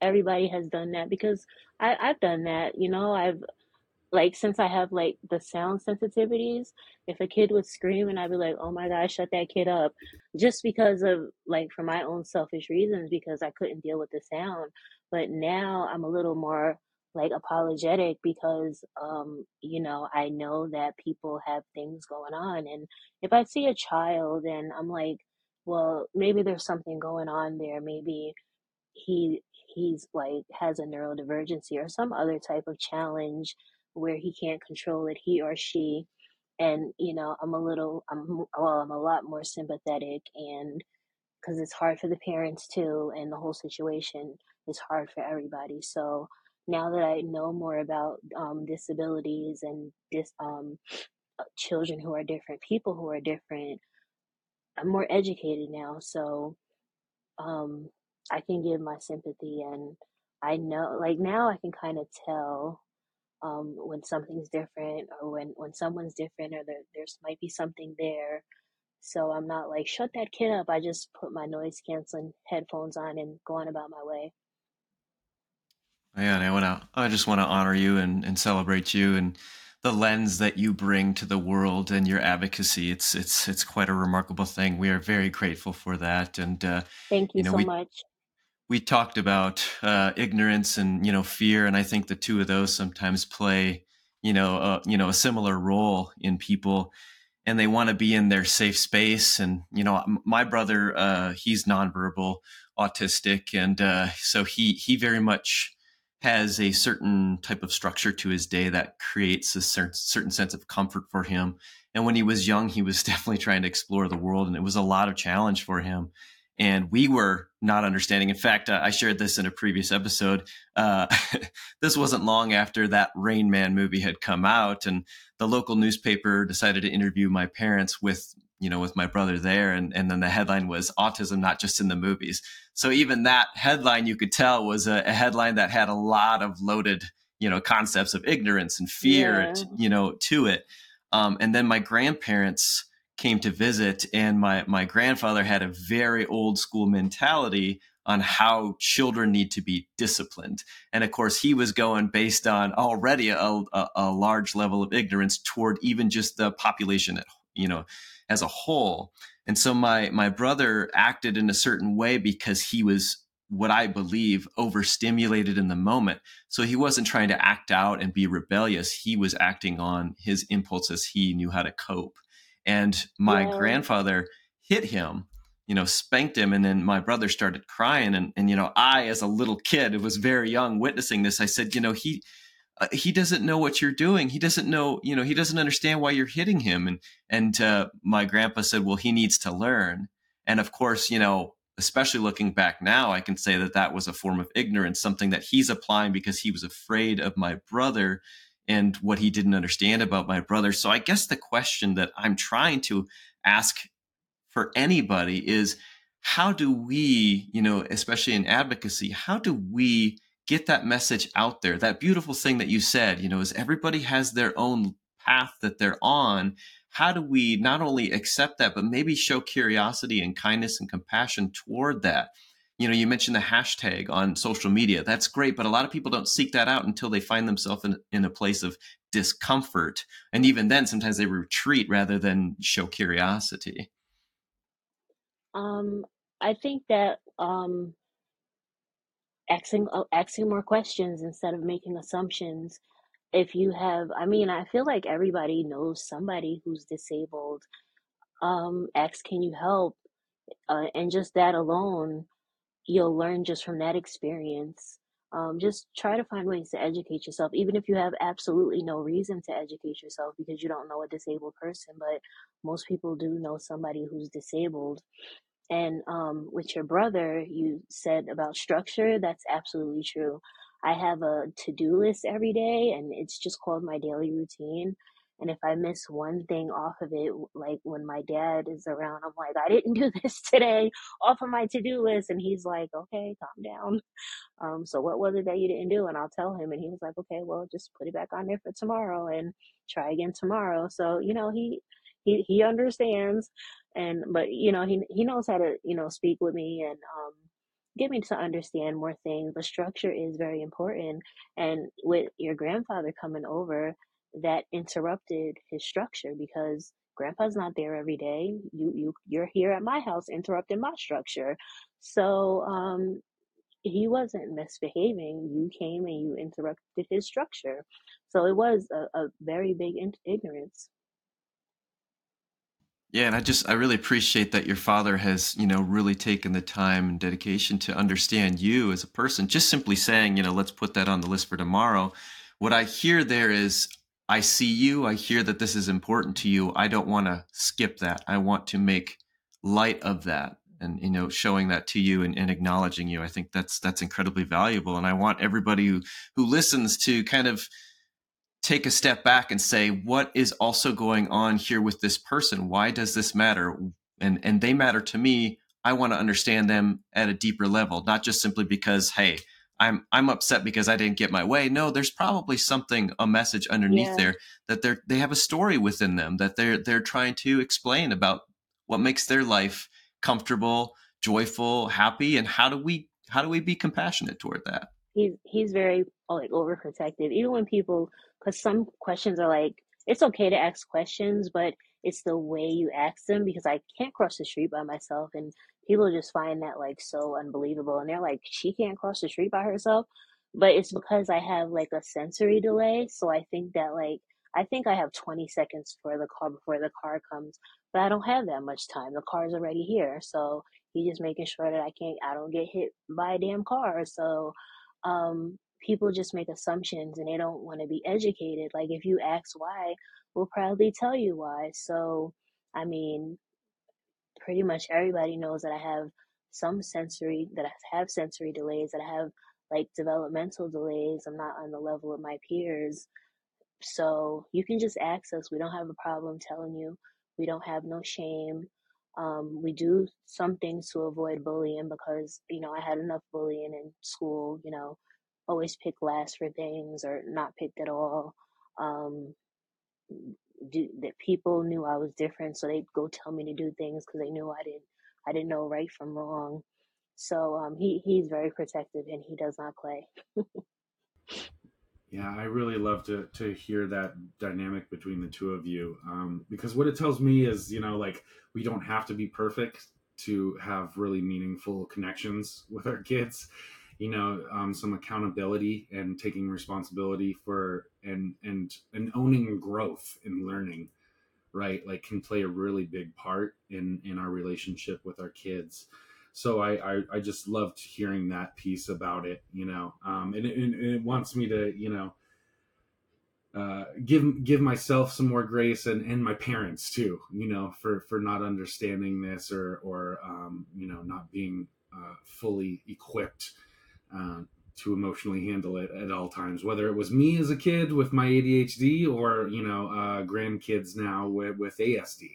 everybody has done that because I, I've done that, you know, I've, like since I have like the sound sensitivities, if a kid would scream and I'd be like, "Oh my god, shut that kid up," just because of like for my own selfish reasons because I couldn't deal with the sound. But now I'm a little more like apologetic because um you know I know that people have things going on and if I see a child and I'm like well maybe there's something going on there maybe he he's like has a neurodivergency or some other type of challenge where he can't control it he or she. And you know i'm a little i'm well i'm a lot more sympathetic and because it's hard for the parents too and the whole situation is hard for everybody. So now that i know more about um, disabilities and dis, um, uh, children who are different people who are different i'm more educated now. So um, I can give my sympathy and I know like now I can kind of tell um, when something's different or when when someone's different or there there's might be something there. So I'm not like shut that kid up. I just put my noise canceling headphones on and go on about my way. Yeah, and I want to I just want to honor you and and celebrate you and the lens that you bring to the world and your advocacy. It's it's it's quite a remarkable thing. We are very grateful for that. And uh, thank you, you know, so we, much. We talked about uh, ignorance and you know fear, and I think the two of those sometimes play you know uh, you know a similar role in people. And they want to be in their safe space. And you know, my brother, uh, he's nonverbal autistic, and uh, so he he very much has a certain type of structure to his day that creates a certain sense of comfort for him. And when he was young, he was definitely trying to explore the world, and it was a lot of challenge for him. And we were not understanding. In fact, I shared this in a previous episode. Uh, this wasn't long after that Rain Man movie had come out, and the local newspaper decided to interview my parents with you know, with my brother there. And, and then the headline was autism, not just in the movies. So even that headline you could tell was a, a headline that had a lot of loaded, you know, concepts of ignorance and fear, yeah. you know, to it. Um, and then my grandparents came to visit and my, my grandfather had a very old school mentality on how children need to be disciplined. And of course, he was going based on already a, a, a large level of ignorance toward even just the population at, you know, as a whole. And so my my brother acted in a certain way because he was what I believe overstimulated in the moment. So he wasn't trying to act out and be rebellious. He was acting on his impulses. He knew how to cope. And my yeah. grandfather hit him, you know, spanked him. And then my brother started crying. And, and, you know, I, as a little kid, who was very young witnessing this. I said, you know, he, uh, he doesn't know what you're doing. He doesn't know, you know, he doesn't understand why you're hitting him. And and uh, my grandpa said, well, he needs to learn. And of course, you know, especially looking back now, I can say that that was a form of ignorance, something that he's applying because he was afraid of my brother and what he didn't understand about my brother. So I guess the question that I'm trying to ask for anybody is how do we, you know, especially in advocacy, how do we get that message out there. That beautiful thing that you said, you know, is everybody has their own path that they're on. How do we not only accept that, but maybe show curiosity and kindness and compassion toward that? You know, you mentioned the hashtag on social media. That's great, but a lot of people don't seek that out until they find themselves in, in a place of discomfort. And even then, sometimes they retreat rather than show curiosity. Um, I think that um, asking uh, asking more questions instead of making assumptions if you have i mean i feel like everybody knows somebody who's disabled um ask can you help uh, and just that alone you'll learn just from that experience um, just try to find ways to educate yourself even if you have absolutely no reason to educate yourself because you don't know a disabled person but most people do know somebody who's disabled and um, with your brother, you said about structure. That's absolutely true. I have a to do list every day, and it's just called my daily routine. And if I miss one thing off of it, like when my dad is around, I'm like, I didn't do this today off of my to do list. And he's like, okay, calm down. Um, so what was it that you didn't do? And I'll tell him. And he was like, okay, well, just put it back on there for tomorrow and try again tomorrow. So, you know, he, he, he understands and but you know he he knows how to you know speak with me and um get me to understand more things but structure is very important and with your grandfather coming over that interrupted his structure because grandpa's not there every day you you you're here at my house interrupting my structure so um he wasn't misbehaving. You came and you interrupted his structure. So it was a, a very big in- ignorance. Yeah, and I just I really appreciate that your father has, you know, really taken the time and dedication to understand you as a person. Just simply saying, you know, let's put that on the list for tomorrow. What I hear there is I see you, I hear that this is important to you. I don't want to skip that. I want to make light of that and you know showing that to you and, and acknowledging you. I think that's that's incredibly valuable and I want everybody who who listens to kind of take a step back and say what is also going on here with this person why does this matter and and they matter to me i want to understand them at a deeper level not just simply because hey i'm i'm upset because i didn't get my way no there's probably something a message underneath yeah. there that they're they have a story within them that they're they're trying to explain about what makes their life comfortable joyful happy and how do we how do we be compassionate toward that he's he's very like overprotective even when people because some questions are like it's okay to ask questions, but it's the way you ask them because I can't cross the street by myself and people just find that like so unbelievable and they're like she can't cross the street by herself but it's because I have like a sensory delay so I think that like I think I have 20 seconds for the car before the car comes but I don't have that much time the car's already here so he's just making sure that I can't I don't get hit by a damn car so um people just make assumptions and they don't want to be educated. Like if you ask why, we'll probably tell you why. So, I mean, pretty much everybody knows that I have some sensory that I have sensory delays, that I have like developmental delays. I'm not on the level of my peers. So you can just ask us. We don't have a problem telling you. We don't have no shame. Um, we do some things to avoid bullying because, you know, I had enough bullying in school, you know, always pick last for things or not picked at all. Um, do, that people knew I was different, so they'd go tell me to do things because they knew I didn't I didn't know right from wrong. So um, he he's very protective and he does not play. yeah, I really love to to hear that dynamic between the two of you um, because what it tells me is you know like we don't have to be perfect to have really meaningful connections with our kids you know um, some accountability and taking responsibility for and and and owning growth and learning right like can play a really big part in in our relationship with our kids. So i i, I just loved hearing that piece about it you know um and it, and it wants me to you know uh, give give myself some more grace and and my parents too you know for for not understanding this or or um, you know not being uh, fully equipped uh, to emotionally handle it at all times, whether it was me as a kid with my ADHD or, you know, uh, grandkids now with, with ASD.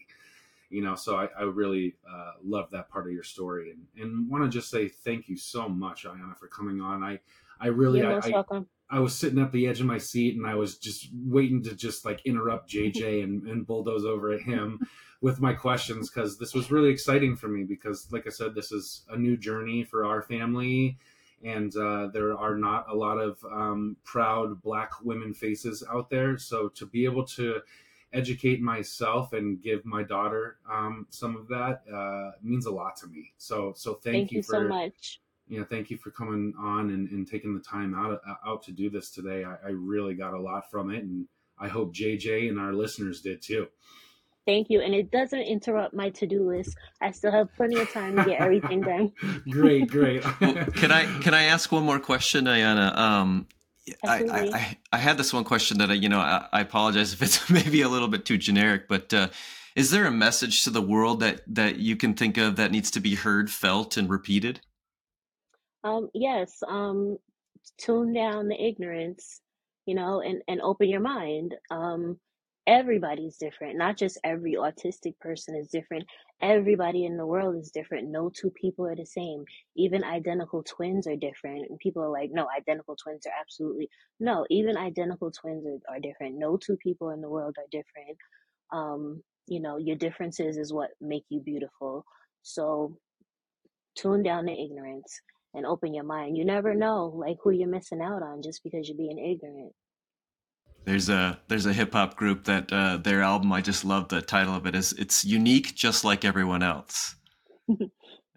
You know, so I, I really uh, love that part of your story and, and want to just say thank you so much, Ayanna, for coming on. I, I really, You're I, welcome. I was sitting at the edge of my seat and I was just waiting to just like interrupt JJ and, and bulldoze over at him with my questions because this was really exciting for me because, like I said, this is a new journey for our family and uh, there are not a lot of um, proud black women faces out there. So to be able to educate myself and give my daughter um, some of that uh, means a lot to me. So so thank, thank you, you for so much. You know, thank you for coming on and, and taking the time out out to do this today. I, I really got a lot from it, and I hope JJ and our listeners did too. Thank you. And it doesn't interrupt my to do list. I still have plenty of time to get everything done. great, great. well, can I can I ask one more question, Ayanna? Um, I, I, I, had this one question that I, you know, I, I, apologize if it's maybe a little bit too generic, but uh, is there a message to the world that that you can think of that needs to be heard, felt, and repeated? Um, yes. Um, tune down the ignorance, you know, and and open your mind. Um, everybody's different. Not just every autistic person is different. Everybody in the world is different. No two people are the same. Even identical twins are different. And people are like no identical twins are absolutely no even identical twins are, are different. No two people in the world are different. Um you know your differences is what make you beautiful. So tune down the ignorance and open your mind. You never know like who you're missing out on just because you're being ignorant there's a there's a hip hop group that uh, their album I just love the title of it is it's unique just like everyone else.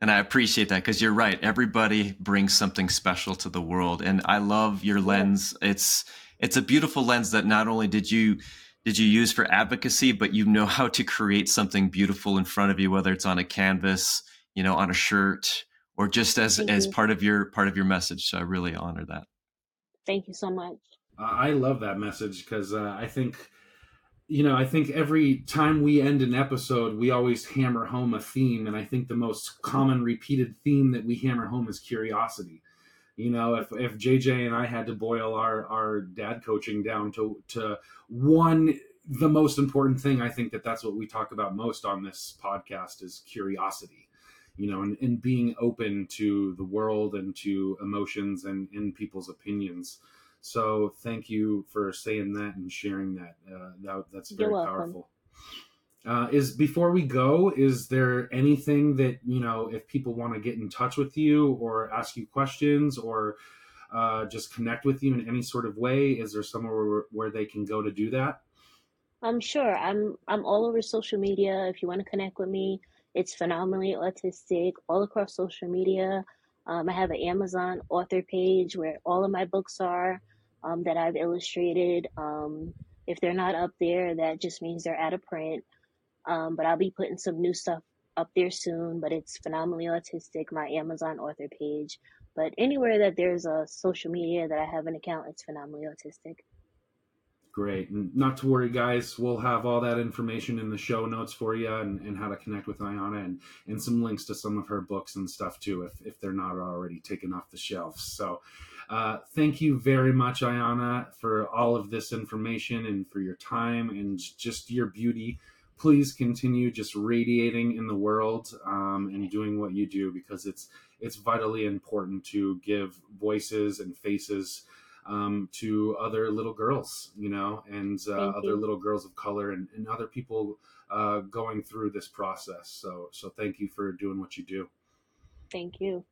And I appreciate that because you're right. Everybody brings something special to the world, and I love your lens. It's it's a beautiful lens that not only did you did you use for advocacy, but you know how to create something beautiful in front of you, whether it's on a canvas, you know, on a shirt, or just as Thank as you. part of your part of your message. So I really honor that. Thank you so much. I love that message because uh, I think, you know, I think every time we end an episode, we always hammer home a theme, and I think the most common repeated theme that we hammer home is curiosity. You know, if if JJ and I had to boil our our dad coaching down to to one the most important thing i think that that's what we talk about most on this podcast is curiosity you know and, and being open to the world and to emotions and in people's opinions so thank you for saying that and sharing that uh, that that's very powerful uh, is before we go is there anything that you know if people want to get in touch with you or ask you questions or uh, just connect with you in any sort of way is there somewhere where, where they can go to do that I'm sure. I'm I'm all over social media. If you want to connect with me, it's phenomenally autistic all across social media. Um, I have an Amazon author page where all of my books are um, that I've illustrated. Um, if they're not up there, that just means they're out of print. Um, but I'll be putting some new stuff up there soon. But it's phenomenally autistic, my Amazon author page. But anywhere that there's a social media that I have an account, it's phenomenally autistic. Great. And not to worry, guys. We'll have all that information in the show notes for you and, and how to connect with Ayanna and, and some links to some of her books and stuff too, if, if they're not already taken off the shelves. So uh, thank you very much, Ayanna, for all of this information and for your time and just your beauty. Please continue just radiating in the world um, and doing what you do because it's it's vitally important to give voices and faces um, to other little girls, you know, and uh, other you. little girls of color and, and other people uh, going through this process. So, so thank you for doing what you do. Thank you.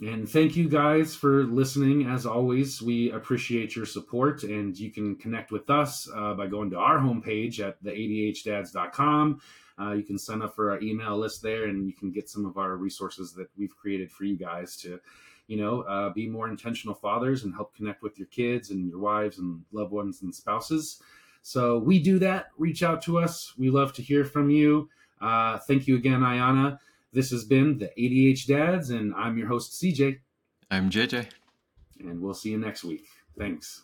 And thank you guys for listening. As always, we appreciate your support, and you can connect with us uh, by going to our homepage at the adhdads.com. Uh, you can sign up for our email list there, and you can get some of our resources that we've created for you guys to, you know, uh, be more intentional fathers and help connect with your kids and your wives and loved ones and spouses. So we do that. Reach out to us. We love to hear from you. Uh, thank you again, Ayanna. This has been the ADHDads, and I'm your host, CJ, I'm JJ. and we'll see you next week. Thanks.